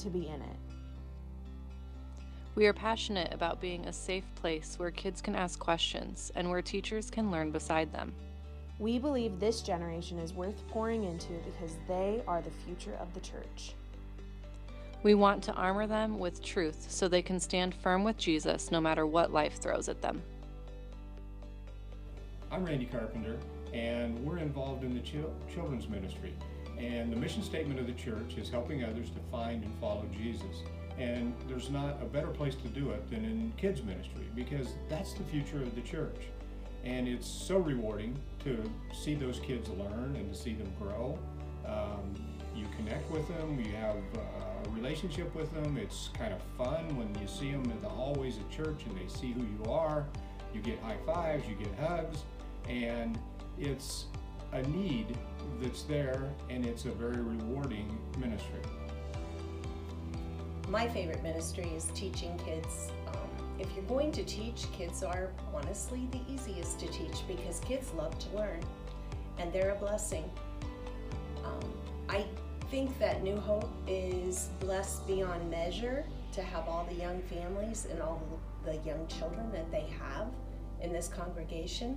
to be in it. We are passionate about being a safe place where kids can ask questions and where teachers can learn beside them. We believe this generation is worth pouring into because they are the future of the church. We want to armor them with truth so they can stand firm with Jesus no matter what life throws at them. I'm Randy Carpenter, and we're involved in the chil- children's ministry. And the mission statement of the church is helping others to find and follow Jesus. And there's not a better place to do it than in kids' ministry because that's the future of the church. And it's so rewarding to see those kids learn and to see them grow. Um, you connect with them, you have uh, a relationship with them. It's kind of fun when you see them in the hallways of church and they see who you are. You get high fives, you get hugs, and it's a need that's there and it's a very rewarding ministry. My favorite ministry is teaching kids. Um, if you're going to teach, kids are honestly the easiest to teach because kids love to learn and they're a blessing. Um, I think that New Hope is blessed beyond measure to have all the young families and all the young children that they have in this congregation.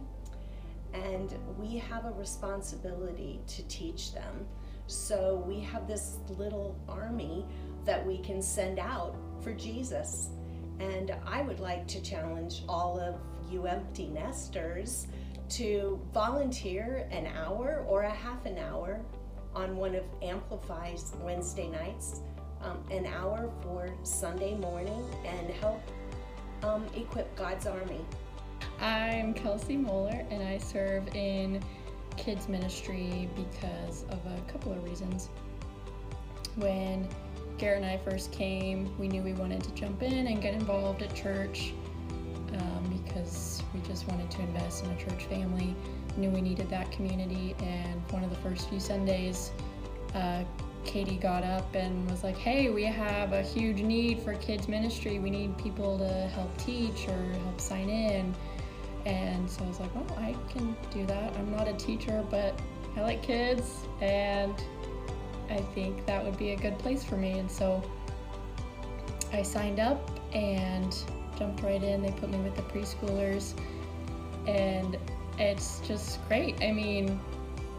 And we have a responsibility to teach them. So we have this little army that we can send out for Jesus. And I would like to challenge all of you empty nesters to volunteer an hour or a half an hour on one of Amplify's Wednesday nights, um, an hour for Sunday morning, and help um, equip God's army. I'm Kelsey Moeller, and I serve in kids ministry because of a couple of reasons. When Garrett and I first came, we knew we wanted to jump in and get involved at church um, because we just wanted to invest in a church family. Knew we needed that community, and one of the first few Sundays, uh, Katie got up and was like, Hey, we have a huge need for kids' ministry. We need people to help teach or help sign in. And so I was like, Well, I can do that. I'm not a teacher, but I like kids, and I think that would be a good place for me. And so I signed up and jumped right in. They put me with the preschoolers, and it's just great. I mean,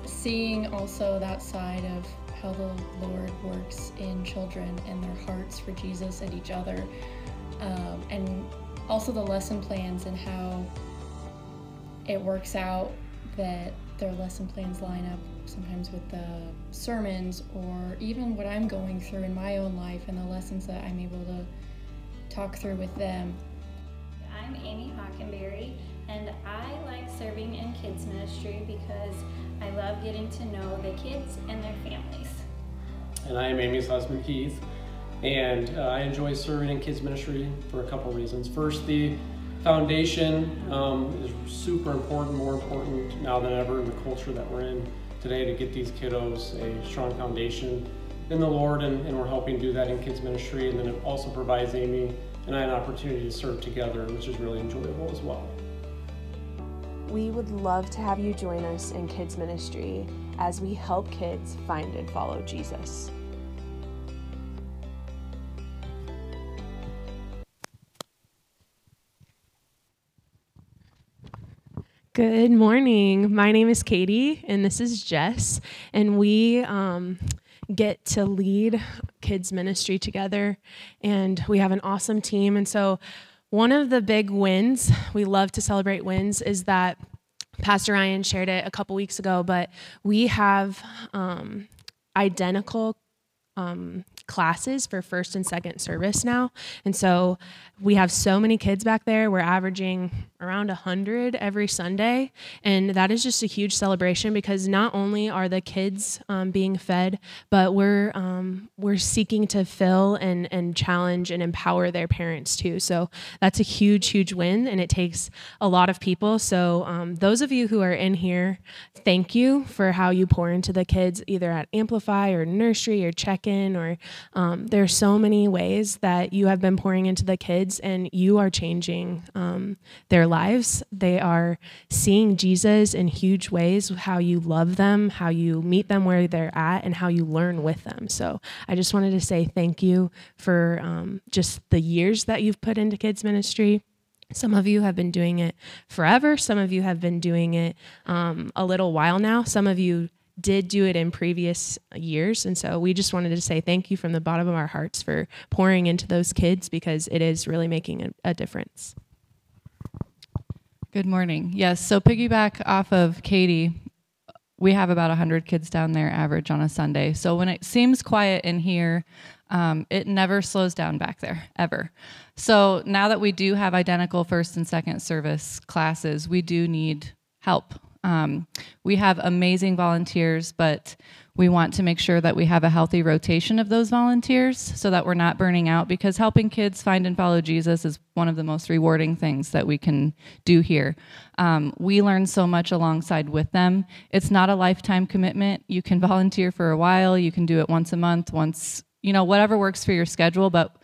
seeing also that side of how the Lord works in children and their hearts for Jesus and each other, um, and also the lesson plans and how it works out that their lesson plans line up sometimes with the sermons or even what I'm going through in my own life and the lessons that I'm able to talk through with them. I'm Amy Hockenberry, and I like serving in kids ministry because I love getting to know the kids and their families. And I am Amy's husband, Keith, and uh, I enjoy serving in kids ministry for a couple reasons. First, the foundation um, is super important, more important now than ever in the culture that we're in today to get these kiddos a strong foundation in the Lord, and, and we're helping do that in kids ministry. And then it also provides Amy and I an opportunity to serve together, which is really enjoyable as well. We would love to have you join us in kids ministry as we help kids find and follow Jesus. Good morning. My name is Katie, and this is Jess, and we um, get to lead kids ministry together, and we have an awesome team. And so, one of the big wins we love to celebrate wins is that Pastor Ryan shared it a couple weeks ago, but we have um, identical um, classes for first and second service now. And so we have so many kids back there. We're averaging around 100 every Sunday. And that is just a huge celebration because not only are the kids um, being fed, but we're, um, we're seeking to fill and, and challenge and empower their parents too. So that's a huge, huge win. And it takes a lot of people. So um, those of you who are in here, thank you for how you pour into the kids, either at Amplify or nursery or check in or Um, there are so many ways that you have been pouring into the kids, and you are changing um, their lives. They are seeing Jesus in huge ways, how you love them, how you meet them where they're at, and how you learn with them. So I just wanted to say thank you for um, just the years that you've put into kids ministry some of you have been doing it forever. Some of you have been doing it um, a little while now. Some of you did do it in previous years. And so we just wanted to say thank you from the bottom of our hearts for pouring into those kids because it is really making a, a difference. Good morning. Yes, so piggyback off of Katie, we have about 100 kids down there average on a Sunday. So when it seems quiet in here, um, it never slows down back there, ever. So now that we do have identical first and second service classes, we do need help. Um, we have amazing volunteers, but we want to make sure that we have a healthy rotation of those volunteers so that we're not burning out because helping kids find and follow Jesus is one of the most rewarding things that we can do here. Um, we learn so much alongside with them. It's not a lifetime commitment. You can volunteer for a while, you can do it once a month, once, you know, whatever works for your schedule, but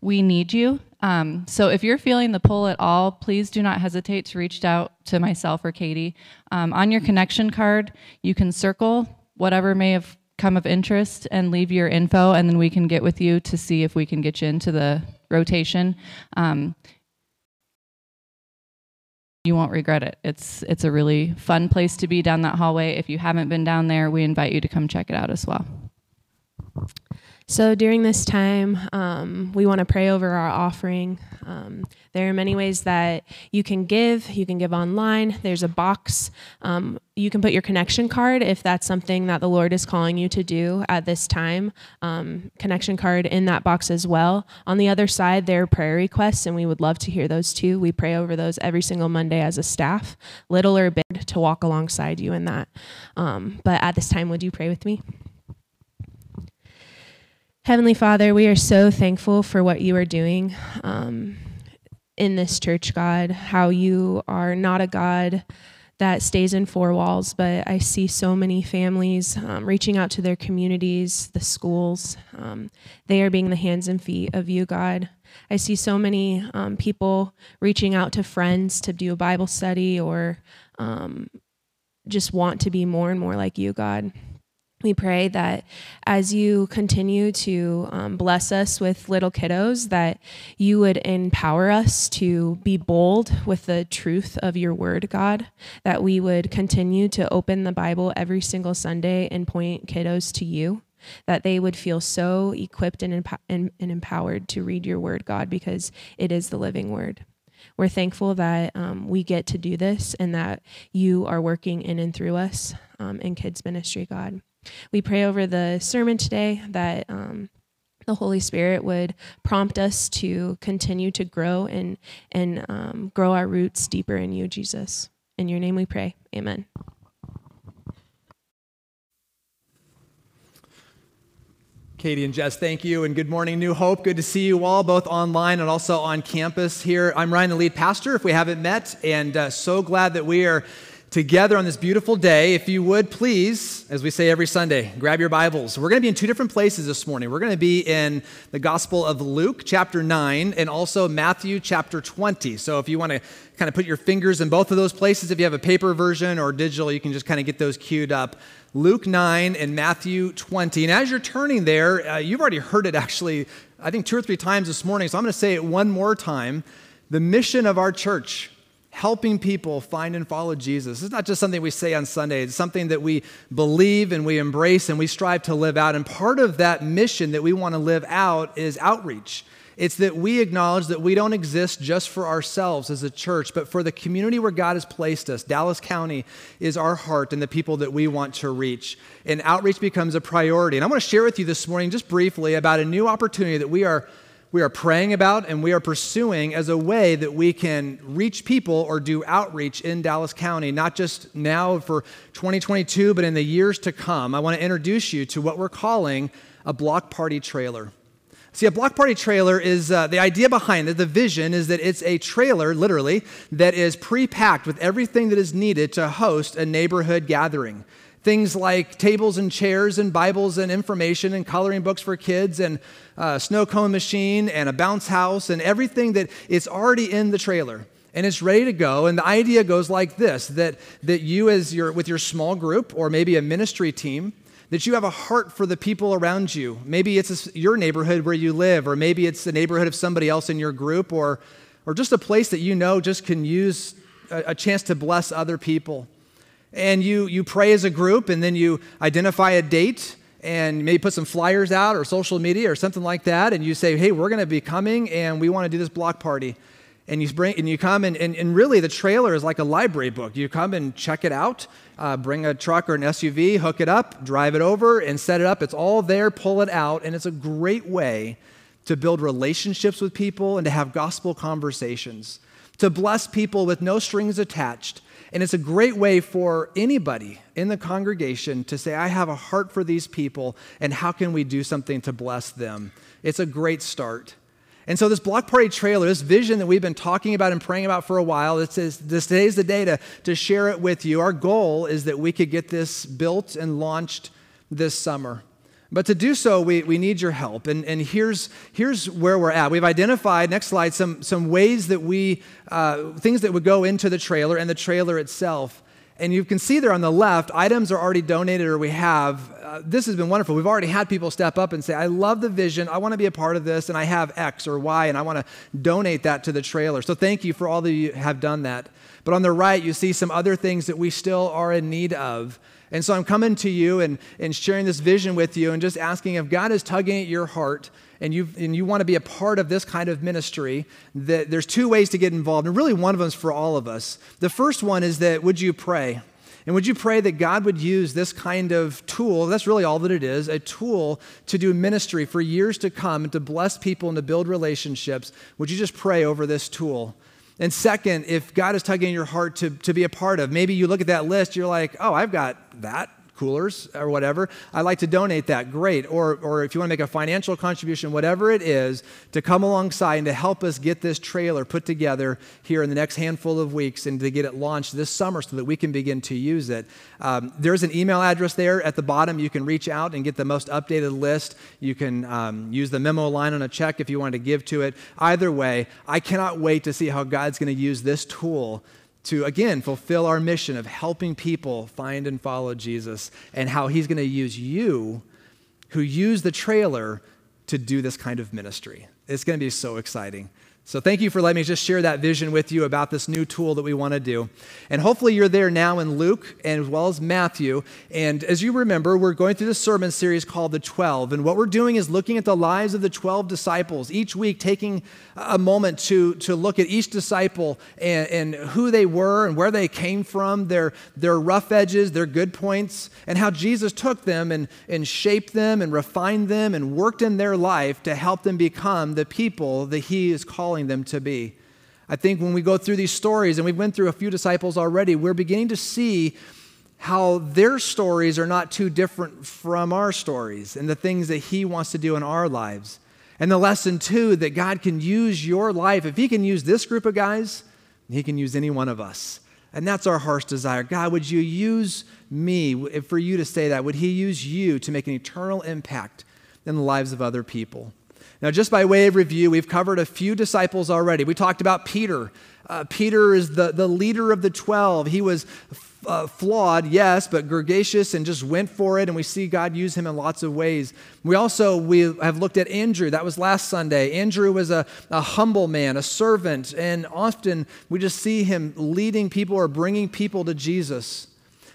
we need you. Um, so if you're feeling the pull at all, please do not hesitate to reach out to myself or Katie. Um, on your connection card, you can circle whatever may have come of interest and leave your info, and then we can get with you to see if we can get you into the rotation. Um, you won't regret it. It's it's a really fun place to be down that hallway. If you haven't been down there, we invite you to come check it out as well. So during this time, um, we want to pray over our offering. Um, there are many ways that you can give. You can give online. There's a box. Um, you can put your connection card if that's something that the Lord is calling you to do at this time. Um, connection card in that box as well. On the other side, there are prayer requests, and we would love to hear those too. We pray over those every single Monday as a staff, little or big, to walk alongside you in that. Um, but at this time, would you pray with me? Heavenly Father, we are so thankful for what you are doing um, in this church, God, how you are not a God that stays in four walls, but I see so many families um, reaching out to their communities, the schools. Um, they are being the hands and feet of you, God. I see so many um, people reaching out to friends to do a Bible study or um, just want to be more and more like you, God. We pray that as you continue to um, bless us with little kiddos, that you would empower us to be bold with the truth of your word, God, that we would continue to open the Bible every single Sunday and point kiddos to you, that they would feel so equipped and, emp- and, and empowered to read your word, God, because it is the living word. We're thankful that um, we get to do this and that you are working in and through us um, in kids' ministry, God. We pray over the sermon today that um, the Holy Spirit would prompt us to continue to grow and and um, grow our roots deeper in you, Jesus. In your name we pray. Amen. Katie and Jess, thank you, and good morning, New Hope. Good to see you all, both online and also on campus here. I'm Ryan, the lead pastor, if we haven't met, and uh, so glad that we are together on this beautiful day. If you would please, as we say every Sunday, grab your Bibles. We're going to be in two different places this morning. We're going to be in the Gospel of Luke, chapter 9, and also Matthew, chapter 20. So if you want to kind of put your fingers in both of those places, if you have a paper version or digital, you can just kind of get those queued up. Luke 9 and Matthew 20. And as you're turning there, uh, you've already heard it actually, I think, two or three times this morning. So I'm going to say it one more time. The mission of our church helping people find and follow Jesus. It's not just something we say on Sunday, it's something that we believe and we embrace and we strive to live out. And part of that mission that we want to live out is outreach. It's that we acknowledge that we don't exist just for ourselves as a church, but for the community where God has placed us. Dallas County is our heart and the people that we want to reach. And outreach becomes a priority. And I want to share with you this morning, just briefly, about a new opportunity that we are we are praying about and we are pursuing as a way that we can reach people or do outreach in Dallas County, not just now for 2022, but in the years to come. I want to introduce you to what we're calling a block party trailer. See, a block party trailer is uh, the idea behind it, the vision is that it's a trailer, literally, that is pre packed with everything that is needed to host a neighborhood gathering. Things like tables and chairs and Bibles and information and coloring books for kids and a snow cone machine and a bounce house and everything that is already in the trailer and it's ready to go. And the idea goes like this that, that you, as your, with your small group or maybe a ministry team, that you have a heart for the people around you. Maybe it's your neighborhood where you live, or maybe it's the neighborhood of somebody else in your group, or, or just a place that you know just can use a, a chance to bless other people and you, you pray as a group and then you identify a date and maybe put some flyers out or social media or something like that and you say hey we're going to be coming and we want to do this block party. And you bring and you come and, and, and really the trailer is like a library book. You come and check it out uh, bring a truck or an suv hook it up drive it over and set it up. It's all there pull it out and it's a great way to build relationships with people and to have gospel conversations. To bless people with no strings attached and it's a great way for anybody in the congregation to say, I have a heart for these people, and how can we do something to bless them? It's a great start. And so, this block party trailer, this vision that we've been talking about and praying about for a while, this is, this, today's the day to, to share it with you. Our goal is that we could get this built and launched this summer. But to do so, we, we need your help. And, and here's, here's where we're at. We've identified, next slide, some, some ways that we, uh, things that would go into the trailer and the trailer itself. And you can see there on the left, items are already donated or we have. Uh, this has been wonderful. We've already had people step up and say, I love the vision. I want to be a part of this, and I have X or Y, and I want to donate that to the trailer. So thank you for all that you have done that. But on the right, you see some other things that we still are in need of. And so I'm coming to you and, and sharing this vision with you and just asking if God is tugging at your heart and you and you want to be a part of this kind of ministry, that there's two ways to get involved. And really one of them is for all of us. The first one is that would you pray? And would you pray that God would use this kind of tool? That's really all that it is a tool to do ministry for years to come and to bless people and to build relationships. Would you just pray over this tool? And second, if God is tugging your heart to, to be a part of, maybe you look at that list, you're like, oh, I've got that coolers or whatever. I'd like to donate that. Great. Or, or if you want to make a financial contribution, whatever it is, to come alongside and to help us get this trailer put together here in the next handful of weeks and to get it launched this summer so that we can begin to use it. Um, there's an email address there at the bottom. You can reach out and get the most updated list. You can um, use the memo line on a check if you want to give to it. Either way, I cannot wait to see how God's going to use this tool to again fulfill our mission of helping people find and follow Jesus and how he's going to use you who use the trailer to do this kind of ministry. It's going to be so exciting. So, thank you for letting me just share that vision with you about this new tool that we want to do. And hopefully, you're there now in Luke and as well as Matthew. And as you remember, we're going through this sermon series called The Twelve. And what we're doing is looking at the lives of the 12 disciples, each week taking a moment to, to look at each disciple and, and who they were and where they came from, their, their rough edges, their good points, and how Jesus took them and, and shaped them and refined them and worked in their life to help them become the people that He is calling calling them to be. I think when we go through these stories, and we've went through a few disciples already, we're beginning to see how their stories are not too different from our stories and the things that He wants to do in our lives. And the lesson, too, that God can use your life. If He can use this group of guys, He can use any one of us. And that's our heart's desire. God, would you use me for you to say that? Would He use you to make an eternal impact in the lives of other people? Now, just by way of review, we've covered a few disciples already. We talked about Peter. Uh, Peter is the, the leader of the 12. He was uh, flawed, yes, but gregarious and just went for it, and we see God use him in lots of ways. We also we have looked at Andrew. That was last Sunday. Andrew was a, a humble man, a servant, and often we just see him leading people or bringing people to Jesus.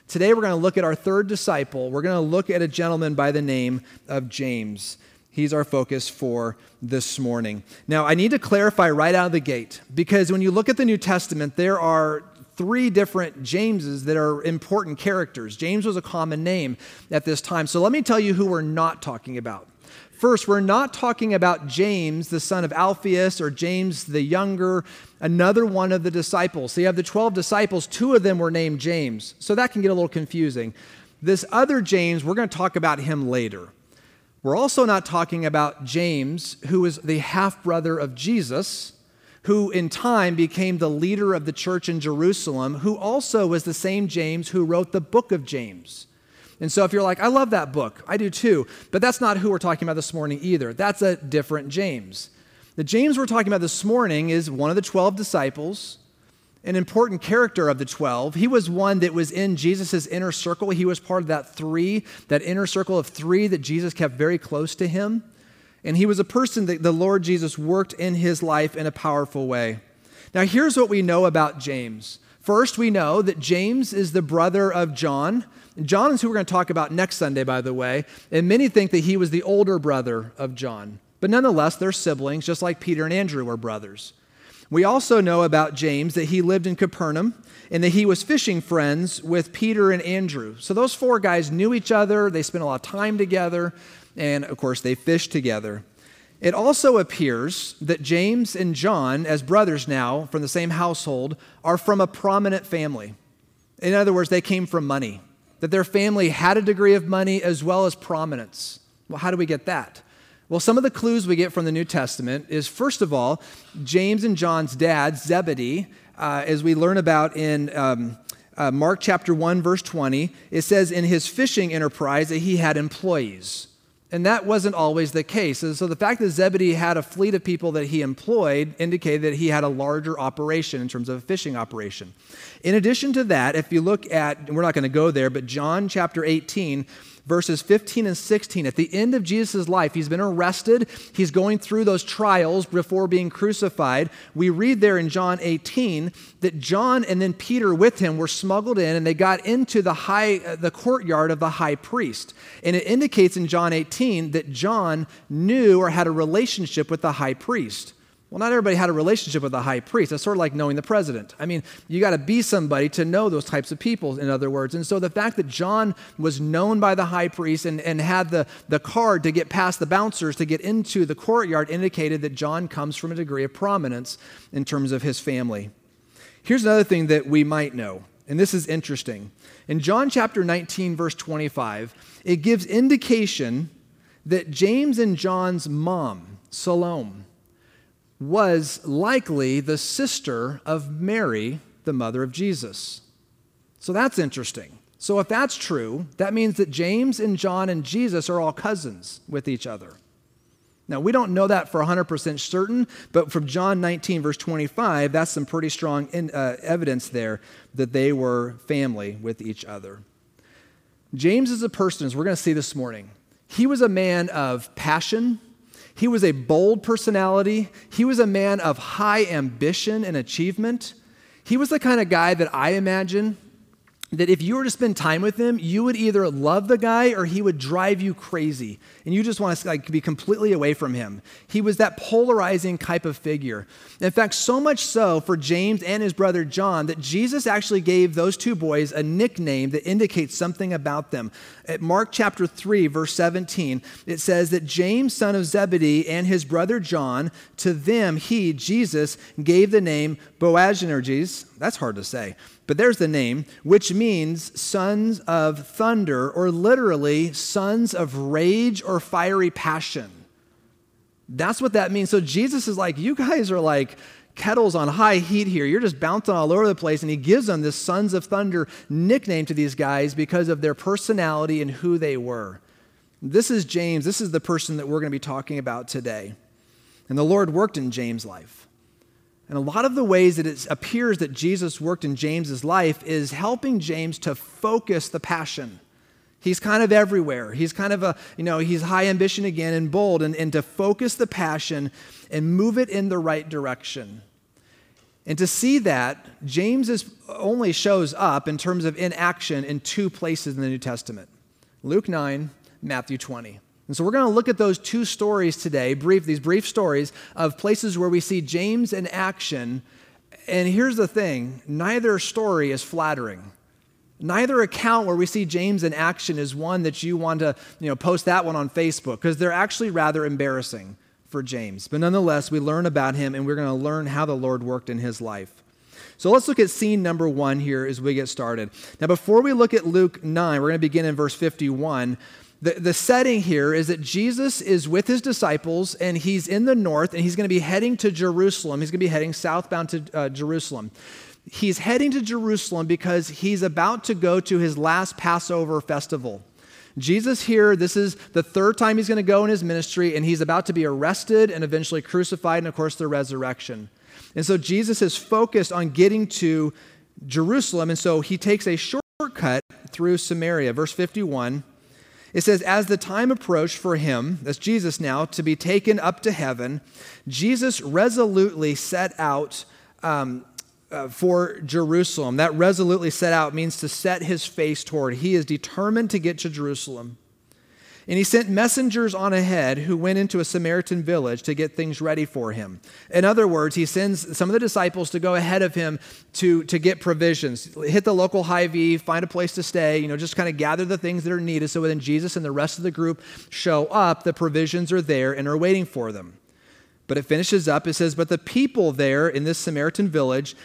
Today we're going to look at our third disciple. We're going to look at a gentleman by the name of James. He's our focus for this morning. Now, I need to clarify right out of the gate because when you look at the New Testament, there are three different Jameses that are important characters. James was a common name at this time. So let me tell you who we're not talking about. First, we're not talking about James, the son of Alphaeus, or James the younger, another one of the disciples. So you have the 12 disciples, two of them were named James. So that can get a little confusing. This other James, we're going to talk about him later. We're also not talking about James, who is the half brother of Jesus, who in time became the leader of the church in Jerusalem, who also was the same James who wrote the book of James. And so if you're like, I love that book, I do too, but that's not who we're talking about this morning either. That's a different James. The James we're talking about this morning is one of the 12 disciples, an important character of the 12. He was one that was in Jesus' inner circle. He was part of that three, that inner circle of three that Jesus kept very close to him. And he was a person that the Lord Jesus worked in his life in a powerful way. Now, here's what we know about James. First, we know that James is the brother of John. John is who we're going to talk about next Sunday, by the way. And many think that he was the older brother of John. But nonetheless, they're siblings, just like Peter and Andrew were brothers. We also know about James that he lived in Capernaum and that he was fishing friends with Peter and Andrew. So those four guys knew each other, they spent a lot of time together, and of course, they fished together. It also appears that James and John, as brothers now from the same household, are from a prominent family. In other words, they came from money, that their family had a degree of money as well as prominence. Well, how do we get that? Well, some of the clues we get from the New Testament is first of all, James and John's dad, Zebedee, uh, as we learn about in um, uh, Mark chapter 1, verse 20, it says in his fishing enterprise that he had employees. And that wasn't always the case. And so the fact that Zebedee had a fleet of people that he employed indicated that he had a larger operation in terms of a fishing operation. In addition to that, if you look at, we're not going to go there, but John chapter 18, verses 15 and 16. At the end of Jesus' life, he's been arrested. He's going through those trials before being crucified. We read there in John 18 that John and then Peter with him were smuggled in and they got into the high uh, the courtyard of the high priest. And it indicates in John 18 that John knew or had a relationship with the high priest. Well, not everybody had a relationship with the high priest. That's sort of like knowing the president. I mean, you got to be somebody to know those types of people, in other words. And so the fact that John was known by the high priest and, and had the, the card to get past the bouncers to get into the courtyard indicated that John comes from a degree of prominence in terms of his family. Here's another thing that we might know, and this is interesting. In John chapter 19, verse 25, it gives indication that James and John's mom, Salome, was likely the sister of Mary, the mother of Jesus. So that's interesting. So if that's true, that means that James and John and Jesus are all cousins with each other. Now, we don't know that for 100% certain, but from John 19, verse 25, that's some pretty strong in, uh, evidence there that they were family with each other. James is a person, as we're going to see this morning, he was a man of passion, he was a bold personality. He was a man of high ambition and achievement. He was the kind of guy that I imagine that if you were to spend time with him, you would either love the guy or he would drive you crazy, and you just want to like be completely away from him. He was that polarizing type of figure. In fact, so much so for James and his brother John that Jesus actually gave those two boys a nickname that indicates something about them. At Mark chapter 3, verse 17, it says that James, son of Zebedee, and his brother John, to them he, Jesus, gave the name Boanerges. That's hard to say but there's the name, which means sons of thunder, or literally sons of rage or fiery passion. That's what that means. So Jesus is like, you guys are like kettles on high heat here. You're just bouncing all over the place. And he gives them this sons of thunder nickname to these guys because of their personality and who they were. This is James. This is the person that we're going to be talking about today. And the Lord worked in James' life. And a lot of the ways that it appears that Jesus worked in James's life is helping James to focus the passion. He's kind of everywhere. He's kind of a, you know, he's high ambition again and bold, and, and to focus the passion and move it in the right direction. And to see that, James is, only shows up in terms of inaction in two places in the New Testament Luke 9, Matthew 20. And so we're going to look at those two stories today, brief these brief stories of places where we see James in action. And here's the thing, neither story is flattering. Neither account where we see James in action is one that you want to, you know, post that one on Facebook because they're actually rather embarrassing for James. But nonetheless, we learn about him and we're going to learn how the Lord worked in his life. So let's look at scene number one here as we get started. Now, before we look at Luke 9, we're going to begin in verse 51. The, the setting here is that Jesus is with his disciples and he's in the north and he's going to be heading to Jerusalem. He's going to be heading southbound to uh, Jerusalem. He's heading to Jerusalem because he's about to go to his last Passover festival. Jesus here, this is the third time he's going to go in his ministry, and he's about to be arrested and eventually crucified, and of course, the resurrection. And so Jesus is focused on getting to Jerusalem, and so he takes a shortcut through Samaria. Verse 51. It says, As the time approached for him, that's Jesus now, to be taken up to heaven, Jesus resolutely set out um, uh, for Jerusalem. That resolutely set out means to set his face toward. He is determined to get to Jerusalem. And he sent messengers on ahead who went into a Samaritan village to get things ready for him. In other words, he sends some of the disciples to go ahead of him to, to get provisions, hit the local Hy-Vee, find a place to stay, you know, just kind of gather the things that are needed so when Jesus and the rest of the group show up, the provisions are there and are waiting for them. But it finishes up, it says, But the people there in this Samaritan village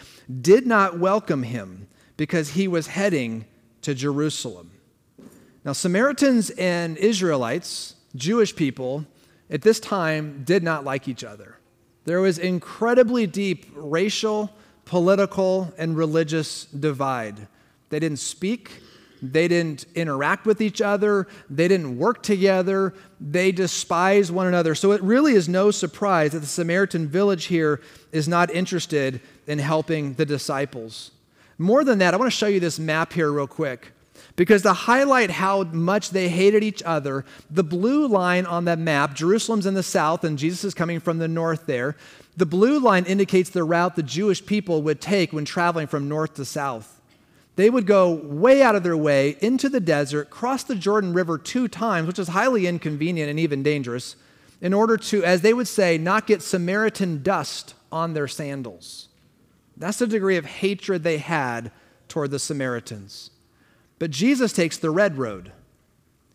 did not welcome him because he was heading to Jerusalem. Now, Samaritans and Israelites, Jewish people, at this time did not like each other. There was incredibly deep racial, political, and religious divide. They didn't speak, they didn't interact with each other, they didn't work together, they despised one another. So it really is no surprise that the Samaritan village here is not interested in helping the disciples. More than that, I want to show you this map here, real quick. Because to highlight how much they hated each other, the blue line on that map, Jerusalem's in the south and Jesus is coming from the north there. The blue line indicates the route the Jewish people would take when traveling from north to south. They would go way out of their way into the desert, cross the Jordan River two times, which is highly inconvenient and even dangerous, in order to, as they would say, not get Samaritan dust on their sandals. That's the degree of hatred they had toward the Samaritans. But Jesus takes the red road.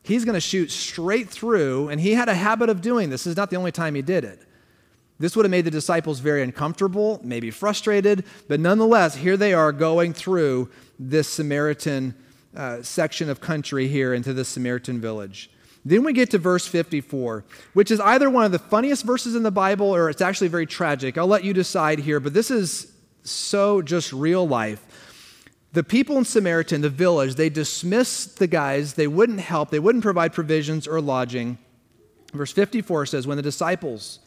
He's going to shoot straight through, and he had a habit of doing this. This is not the only time he did it. This would have made the disciples very uncomfortable, maybe frustrated, but nonetheless, here they are going through this Samaritan uh, section of country here into this Samaritan village. Then we get to verse 54, which is either one of the funniest verses in the Bible or it's actually very tragic. I'll let you decide here, but this is so just real life. The people in Samaritan, the village, they dismissed the guys. They wouldn't help, they wouldn't provide provisions or lodging. Verse 54 says, When the disciples,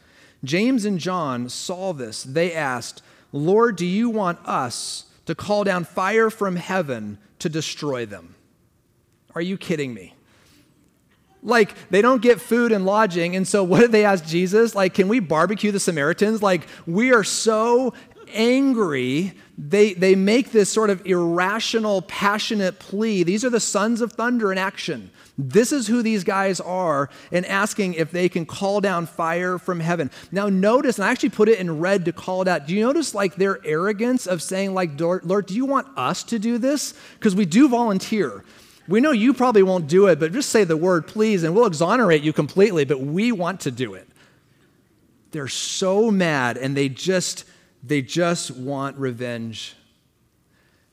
James and John, saw this, they asked, Lord, do you want us to call down fire from heaven to destroy them? Are you kidding me? Like, they don't get food and lodging. And so, what did they ask Jesus? Like, can we barbecue the Samaritans? Like, we are so angry, they, they make this sort of irrational, passionate plea. These are the sons of thunder in action. This is who these guys are, and asking if they can call down fire from heaven. Now, notice, and I actually put it in red to call it out. Do you notice like their arrogance of saying, like, Lord, do you want us to do this? Because we do volunteer. We know you probably won't do it, but just say the word, please, and we'll exonerate you completely, but we want to do it. They're so mad, and they just they just want revenge.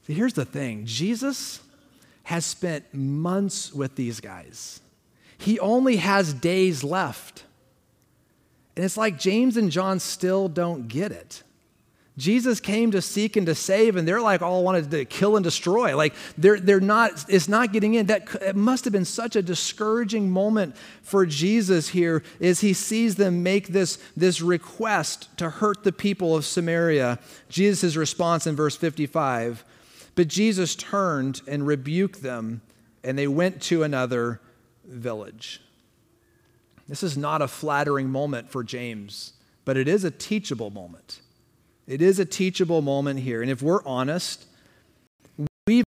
Here's the thing Jesus has spent months with these guys, he only has days left. And it's like James and John still don't get it. Jesus came to seek and to save, and they're like all wanted to kill and destroy. Like they're, they're not, it's not getting in. That it must have been such a discouraging moment for Jesus here as he sees them make this, this request to hurt the people of Samaria. Jesus' response in verse 55 But Jesus turned and rebuked them, and they went to another village. This is not a flattering moment for James, but it is a teachable moment. It is a teachable moment here. And if we're honest, we've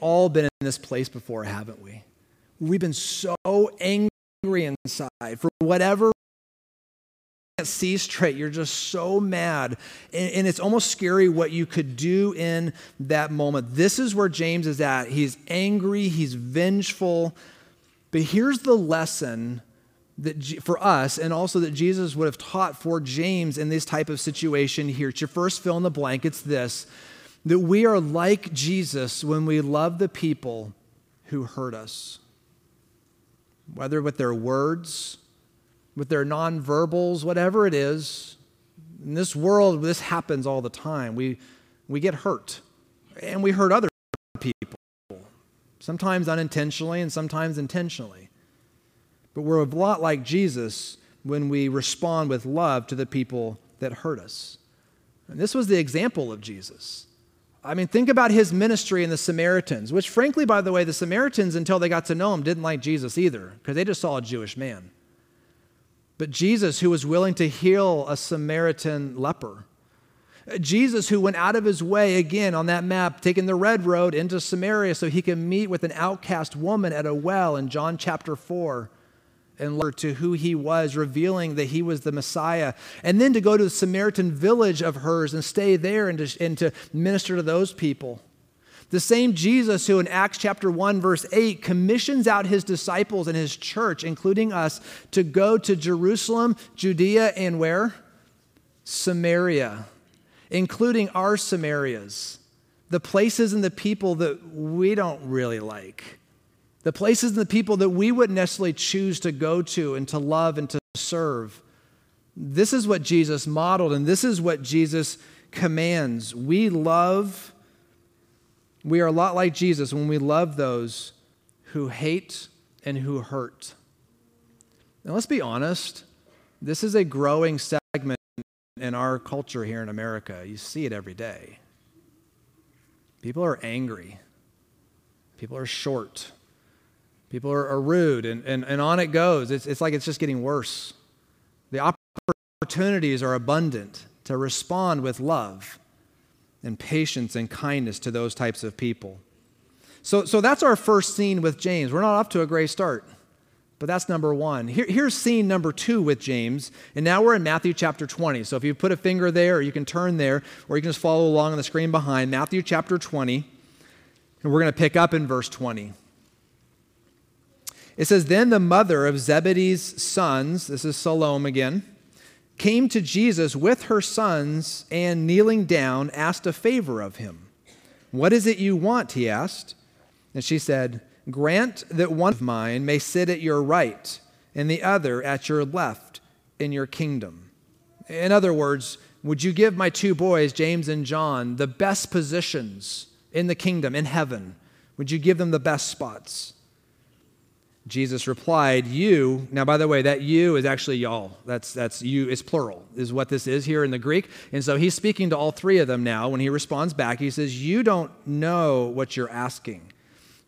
all been in this place before, haven't we? We've been so angry inside for whatever can't see straight. You're just so mad. And, and, it's almost scary what you could do in that moment. This is where James is at. He's angry, he's vengeful. But here's the lesson that for us and also that Jesus would have taught for James in this type of situation here. It's your first fill in the blank. It's this that we are like Jesus when we love the people who hurt us. Whether with their words, with their nonverbals, whatever it is. In this world, this happens all the time. We, we get hurt, and we hurt other people. sometimes unintentionally and sometimes intentionally. But we're a lot like Jesus when we respond with love to the people that hurt us. And this was the example of Jesus. I mean, think about his ministry in the Samaritans, which, frankly, by the way, the Samaritans, until they got to know him, didn't like Jesus either, because they just saw a Jewish man. But Jesus, who was willing to heal a Samaritan leper, Jesus, who went out of his way again on that map, taking the red road into Samaria so he could meet with an outcast woman at a well in John chapter 4 and to who he was, revealing that he was the Messiah. And then to go to the Samaritan village of hers and stay there and to, and to minister to those people. The same Jesus who in Acts chapter 1, verse 8, commissions out his disciples and his church, including us, to go to Jerusalem, Judea, and where? Samaria, including our Samarias, the places and the people that we don't really like the places and the people that we wouldn't necessarily choose to go to and to love and to serve. This is what Jesus modeled, and this is what Jesus commands. We love, we are a lot like Jesus when we love those who hate and who hurt. Now, let's be honest, this is a growing segment in our culture here in America. You see it every day. People are angry, people are short. People are, are rude, and, and, and on it goes. It's, it's like it's just getting worse. The opportunities are abundant to respond with love and patience and kindness to those types of people. So, so that's our first scene with James. We're not off to a great start, but that's number one. Here, here's scene number two with James, and now we're in Matthew chapter 20. So if you put a finger there, or you can turn there, or you can just follow along on the screen behind, Matthew chapter 20, and we're going to pick up in verse 20. It says, Then the mother of Zebedee's sons, this is Salome again, came to Jesus with her sons and kneeling down asked a favor of him. What is it you want? He asked. And she said, Grant that one of mine may sit at your right and the other at your left in your kingdom. In other words, would you give my two boys, James and John, the best positions in the kingdom, in heaven? Would you give them the best spots? Jesus replied, You, now by the way, that you is actually y'all. That's, that's you, it's plural, is what this is here in the Greek. And so he's speaking to all three of them now. When he responds back, he says, You don't know what you're asking.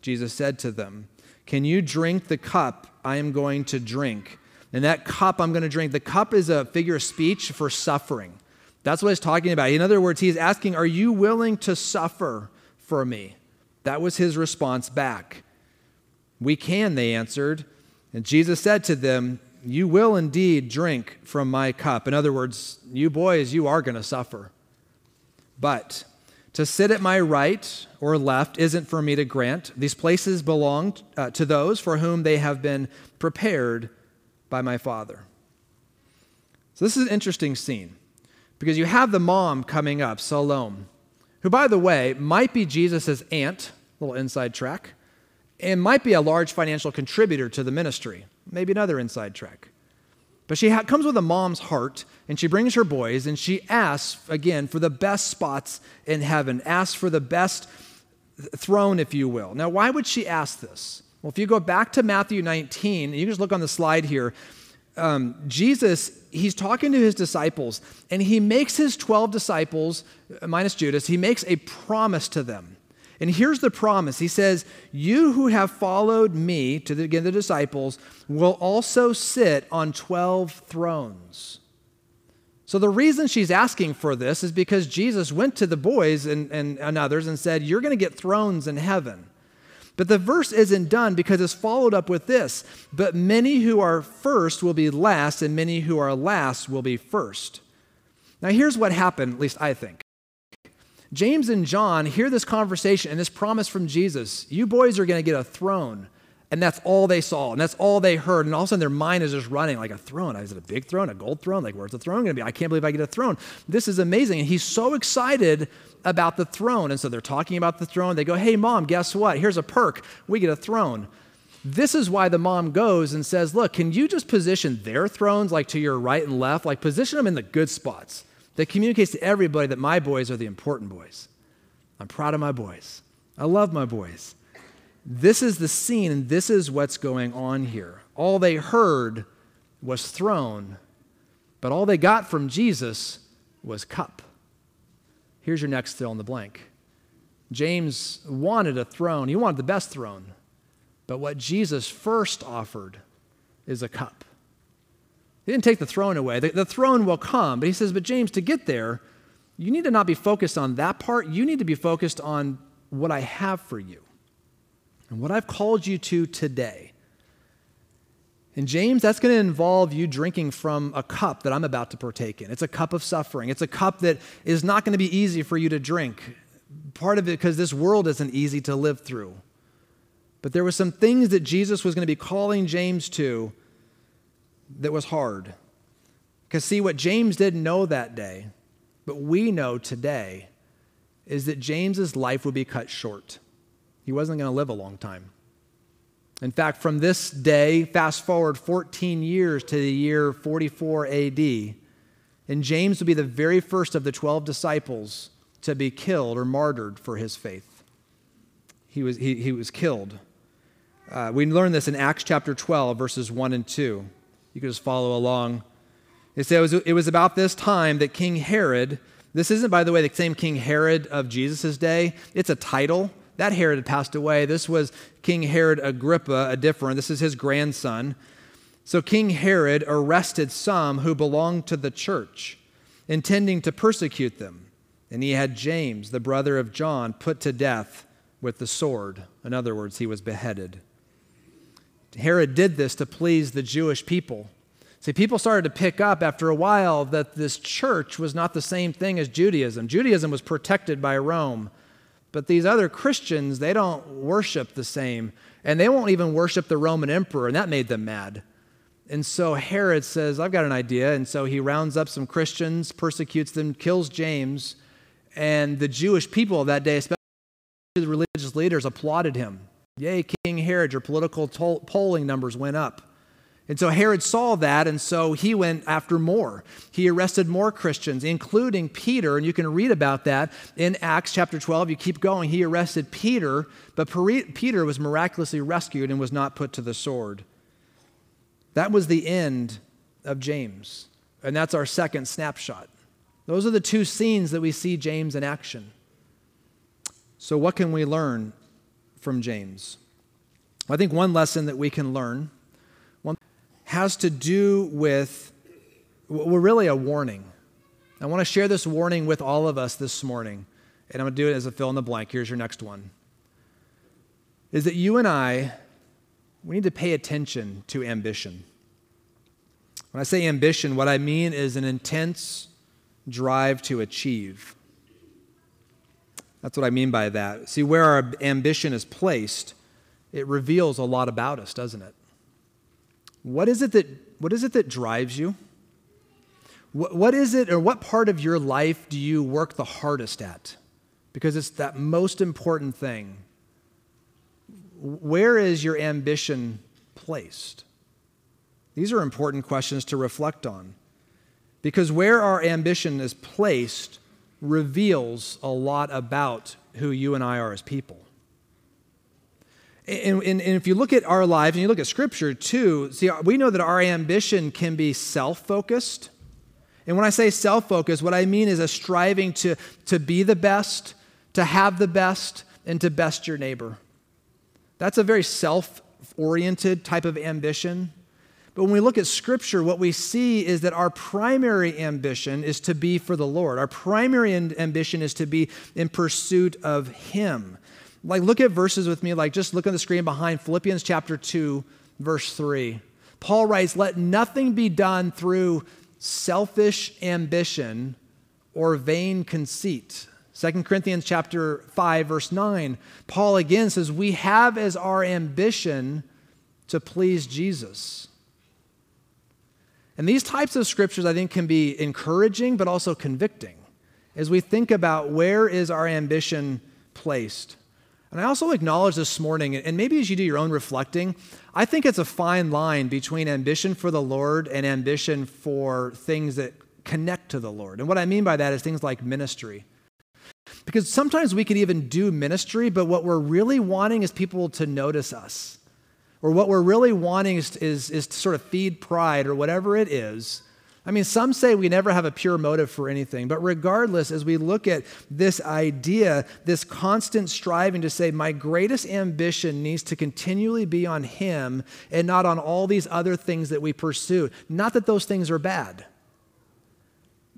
Jesus said to them, Can you drink the cup I am going to drink? And that cup I'm going to drink, the cup is a figure of speech for suffering. That's what he's talking about. In other words, he's asking, Are you willing to suffer for me? That was his response back. We can, they answered. And Jesus said to them, You will indeed drink from my cup. In other words, you boys, you are going to suffer. But to sit at my right or left isn't for me to grant. These places belong uh, to those for whom they have been prepared by my Father. So, this is an interesting scene because you have the mom coming up, Salome, who, by the way, might be Jesus' aunt, little inside track and might be a large financial contributor to the ministry. Maybe another inside track. But she ha- comes with a mom's heart, and she brings her boys, and she asks, again, for the best spots in heaven, asks for the best throne, if you will. Now, why would she ask this? Well, if you go back to Matthew 19, you can just look on the slide here. Um, Jesus, he's talking to his disciples, and he makes his 12 disciples, minus Judas, he makes a promise to them. And here's the promise He says, You who have followed me, to the, again the disciples, will also sit on 12 thrones. So the reason she's asking for this is because Jesus went to the boys and, and, and others and said, You're going to get thrones in heaven. But the verse isn't done because it's followed up with this But many who are first will be last, and many who are last will be first. Now, here's what happened, at least I think. James and John hear this conversation and this promise from Jesus you boys are going to get a throne. And that's all they saw, and that's all they heard. And all of a sudden, their mind is just running like a throne. Is it a big throne, a gold throne? Like, where's the throne going to be? I can't believe I get a throne. This is amazing. And he's so excited about the throne. And so they're talking about the throne. They go, Hey, mom, guess what? Here's a perk. We get a throne. This is why the mom goes and says, Look, can you just position their thrones like to your right and left? Like, position them in the good spots that communicates to everybody that my boys are the important boys. I'm proud of my boys. I love my boys. This is the scene, and this is what's going on here. All they heard was throne, but all they got from Jesus was cup. Here's your next fill in the blank. James wanted a throne, he wanted the best throne. But what Jesus first offered is a cup. He didn't take the throne away. The, the, throne will come. But he says, But James, to get there, you need to not be focused on that part. You need to be focused on what I have for you and what I've called you to today. And James, that's going to involve you drinking from a cup that I'm about to partake in. It's a cup of suffering. It's a cup that is not going to be easy for you to drink. Part of it because this world isn't easy to live through. But there were some things that Jesus was going to be calling James to that was hard. Because, see, what James didn't know that day, but we know today, is that James's life would be cut short. He wasn't going to live a long time. In fact, from this day, fast forward 14 years to the year 44 AD, and James would be the very first of the 12 disciples to be killed or martyred for his faith. He was, he, he was killed. Uh, we learn this in Acts chapter 12, verses 1 and 2. You can just follow along. It says it was about this time that King Herod, this isn't, by the way, the same King Herod of Jesus' day, it's a title. That Herod had passed away. This was King Herod Agrippa, a different. This is his grandson. So King Herod arrested some who belonged to the church, intending to persecute them. And he had James, the brother of John, put to death with the sword. In other words, he was beheaded. Herod did this to please the Jewish people. See, people started to pick up after a while that this church was not the same thing as Judaism. Judaism was protected by Rome. But these other Christians, they don't worship the same. And they won't even worship the Roman emperor, and that made them mad. And so Herod says, I've got an idea. And so he rounds up some Christians, persecutes them, kills James. And the Jewish people that day, especially the religious leaders, applauded him. Yay, King Herod, your political polling numbers went up. And so Herod saw that, and so he went after more. He arrested more Christians, including Peter, and you can read about that in Acts chapter 12. You keep going. He arrested Peter, but Peter was miraculously rescued and was not put to the sword. That was the end of James, and that's our second snapshot. Those are the two scenes that we see James in action. So, what can we learn from James? I think one lesson that we can learn has to do with, well, really a warning. I want to share this warning with all of us this morning, and I'm going to do it as a fill in the blank. Here's your next one. Is that you and I, we need to pay attention to ambition. When I say ambition, what I mean is an intense drive to achieve. That's what I mean by that. See, where our ambition is placed, it reveals a lot about us, doesn't it? What is it that, what is it that drives you? What, what is it, or what part of your life do you work the hardest at? Because it's that most important thing. Where is your ambition placed? These are important questions to reflect on. Because where our ambition is placed reveals a lot about who you and I are as people. And, and, and, if you look at our lives and you look at Scripture too, see, we know that our ambition can be self focused. And when I say self focused, what I mean is a striving to, to be the best, to have the best, and to best your neighbor. That's a very self oriented type of ambition. But when we look at Scripture, what we see is that our primary ambition is to be for the Lord. Our primary ambition is to be in pursuit of Him. Like, look at verses with me, like, just look on the screen behind Philippians chapter 2, verse 3. Paul writes, Let nothing be done through selfish ambition or vain conceit. 2 Corinthians chapter 5 verse 9 Paul again says we have as our ambition to please Jesus. And these types of scriptures, I think, can be encouraging but also convicting as we think about where is our ambition placed. And I also acknowledge this morning, and maybe as you do your own reflecting, I think it's a fine line between ambition for the Lord and ambition for things that connect to the Lord. And what I mean by that is things like ministry. Because sometimes we can even do ministry, but what we're really wanting is people to notice us. Or what we're really wanting is, is, is to sort of feed pride or whatever it is. I mean, some say we never have a pure motive for anything, but regardless, as we look at this idea, this constant striving to say, my greatest ambition needs to continually be on Him and not on all these other things that we pursue. Not that those things are bad.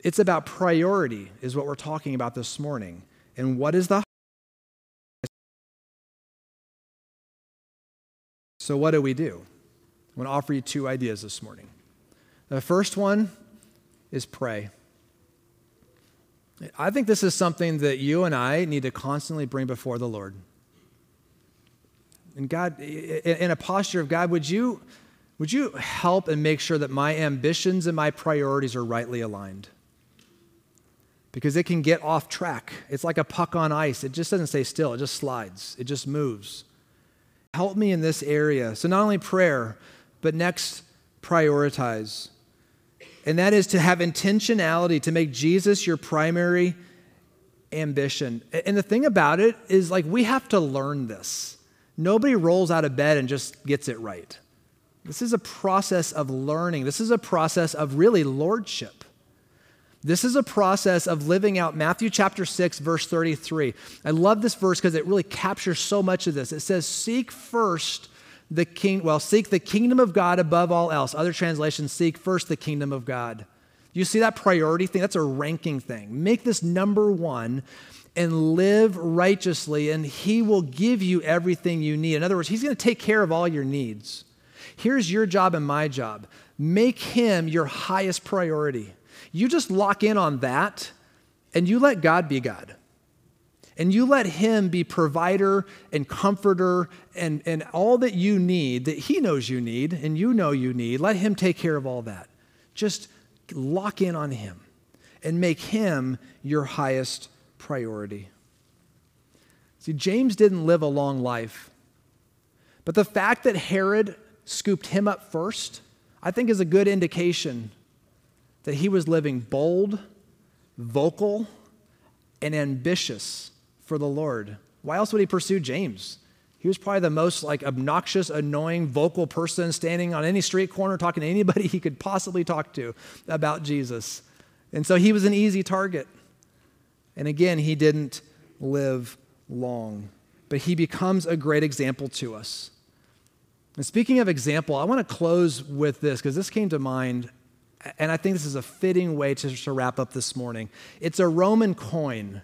It's about priority, is what we're talking about this morning. And what is the So, what do we do? I want to offer you two ideas this morning. The first one is pray. I think this is something that you and I need to constantly bring before the Lord. And God, in a posture of God, would you, would you help and make sure that my ambitions and my priorities are rightly aligned? Because it can get off track. It's like a puck on ice. It just doesn't stay still, it just slides, it just moves. Help me in this area. So, not only prayer, but next, prioritize. And that is to have intentionality, to make Jesus your primary ambition. And the thing about it is, like, we have to learn this. Nobody rolls out of bed and just gets it right. This is a process of learning, this is a process of really lordship. This is a process of living out Matthew chapter 6, verse 33. I love this verse because it really captures so much of this. It says, Seek first the king, well, seek the kingdom of God above all else. Other translations, seek first the kingdom of God. You see that priority thing? That's a ranking thing. Make this number one and live righteously, and He will give you everything you need. In other words, He's going to take care of all your needs. Here's your job and my job make Him your highest priority. You just lock in on that and you let God be God. And you let Him be provider and comforter and, and all that you need, that He knows you need and you know you need. Let Him take care of all that. Just lock in on Him and make Him your highest priority. See, James didn't live a long life, but the fact that Herod scooped him up first, I think, is a good indication that he was living bold, vocal, and ambitious for the Lord. Why else would he pursue James? He was probably the most like obnoxious, annoying, vocal person standing on any street corner talking to anybody he could possibly talk to about Jesus. And so he was an easy target. And again, he didn't live long, but he becomes a great example to us. And speaking of example, I want to close with this because this came to mind and I think this is a fitting way to, to wrap up this morning. It's a Roman coin.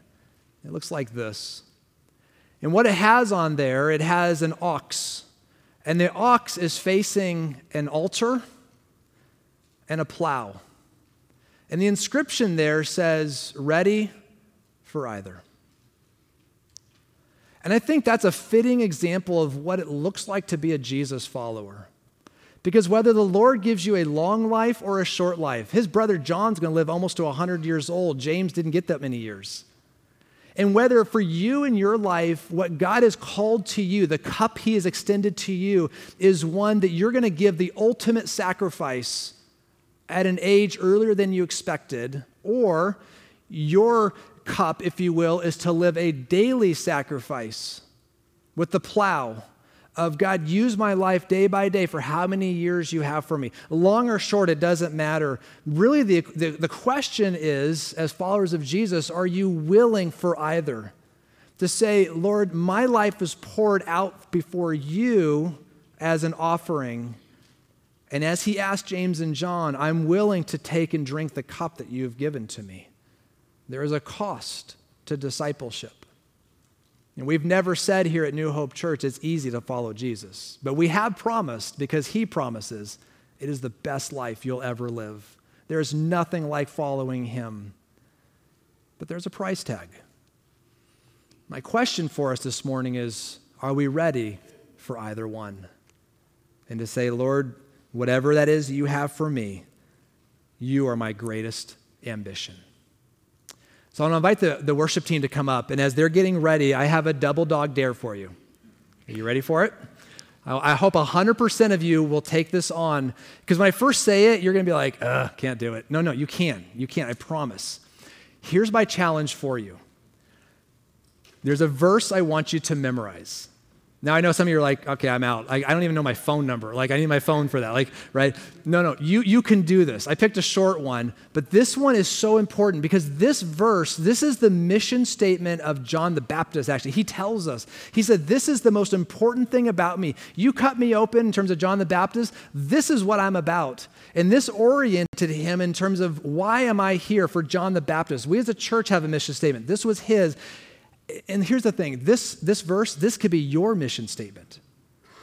It looks like this. And what it has on there, it has an ox. And the ox is facing an altar and a plow. And the inscription there says, ready for either. And I think that's a fitting example of what it looks like to be a Jesus follower. Because whether the Lord gives you a long life or a short life, his brother John's going to live almost to 100 years old. James didn't get that many years. And whether for you in your life, what God has called to you, the cup he has extended to you, is one that you're going to give the ultimate sacrifice at an age earlier than you expected, or your cup, if you will, is to live a daily sacrifice with the plow of God, use my life day by day for how many years you have for me. Long or short, it doesn't matter. Really, the, the, the, question is, as followers of Jesus, are you willing for either? To say, Lord, my life is poured out before you as an offering. And as he asked James and John, I'm willing to take and drink the cup that you have given to me. There is a cost to discipleship. And we've never said here at New Hope Church it's easy to follow Jesus, but we have promised because He promises it is the best life you'll ever live. There is nothing like following Him, but there's a price tag. My question for us this morning is Are we ready for either one? And to say, Lord, whatever that is you have for me, you are my greatest ambition. So I want to invite the, the worship team to come up. And as they're getting ready, I have a double dog dare for you. Are you ready for it? I hope 100% of you will take this on. Because when I first say it, you're going to be like, ugh, can't do it. No, no, you can. You can, I promise. Here's my challenge for you there's a verse I want you to memorize. Now I know some of you are like, okay, I'm out. I, I, don't even know my phone number. Like I need my phone for that. Like, right? No, no, you you can do this. I picked a short one, but this one is so important because this verse, this is the mission statement of John the Baptist, actually. He tells us, he said, This is the most important thing about me. You cut me open in terms of John the Baptist, this is what I'm about. And this oriented him in terms of why am I here for John the Baptist? We as a church have a mission statement. This was his and here's the thing this, this verse, this could be your mission statement.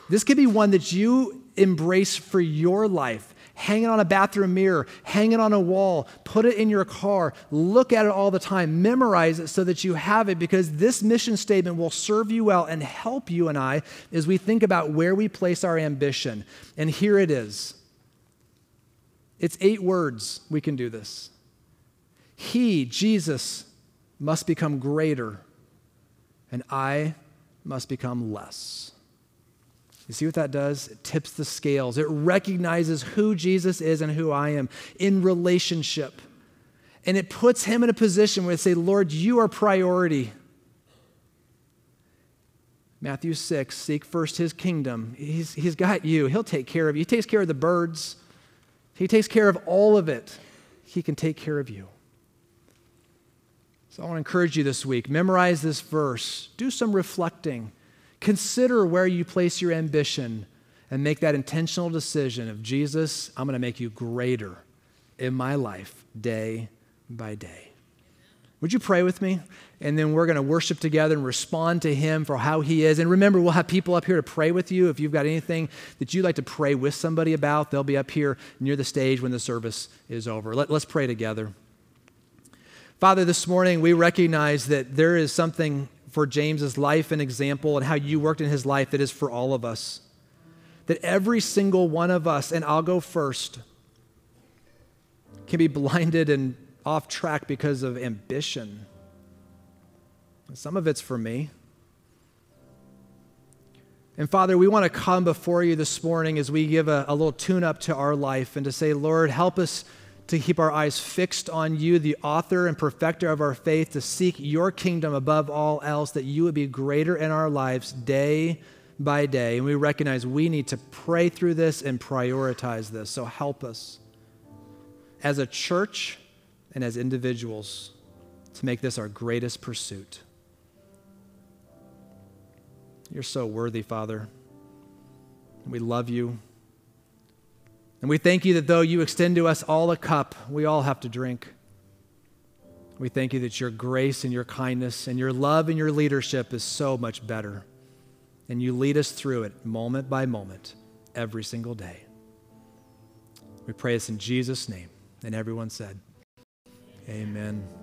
This could be one that you embrace for your life. Hang it on a bathroom mirror, hang it on a wall, put it in your car, look at it all the time, memorize it so that you have it because this mission statement will serve you well and help you and I as we think about where we place our ambition. And here it is it's eight words we can do this. He, Jesus, must become greater and I must become less. You see what that does? It tips the scales. It recognizes who Jesus is and who I am in relationship. And it puts him in a position where they say, Lord, you are priority. Matthew 6, seek first his kingdom. He's, he's got you. He'll take care of you. He takes care of the birds, he takes care of all of it. He can take care of you. So I want to encourage you this week memorize this verse, do some reflecting, consider where you place your ambition, and make that intentional decision of Jesus, I'm going to make you greater in my life day by day. Would you pray with me? And then we're going to worship together and respond to Him for how He is. And remember, we'll have people up here to pray with you. If you've got anything that you'd like to pray with somebody about, they'll be up here near the stage when the service is over. Let, us pray together. Father, this morning we recognize that there is something for James's life and example and how you worked in his life that is for all of us. That every single one of us, and I'll go first, can be blinded and off track because of ambition. Some of it's for me. And Father, we want to come before you this morning as we give a, a little tune up to our life and to say, Lord, help us to keep our eyes fixed on you, the author and perfecter of our faith, to seek your kingdom above all else, that you would be greater in our lives day by day. And we recognize we need to pray through this and prioritize this. So help us as a church and as individuals to make this our greatest pursuit. You're so worthy, Father. We love you. And we thank you that though you extend to us all a cup, we all have to drink. We thank you that your grace and your kindness and your love and your leadership is so much better. And you lead us through it moment by moment, every single day. We pray this in Jesus' name. And everyone said, Amen.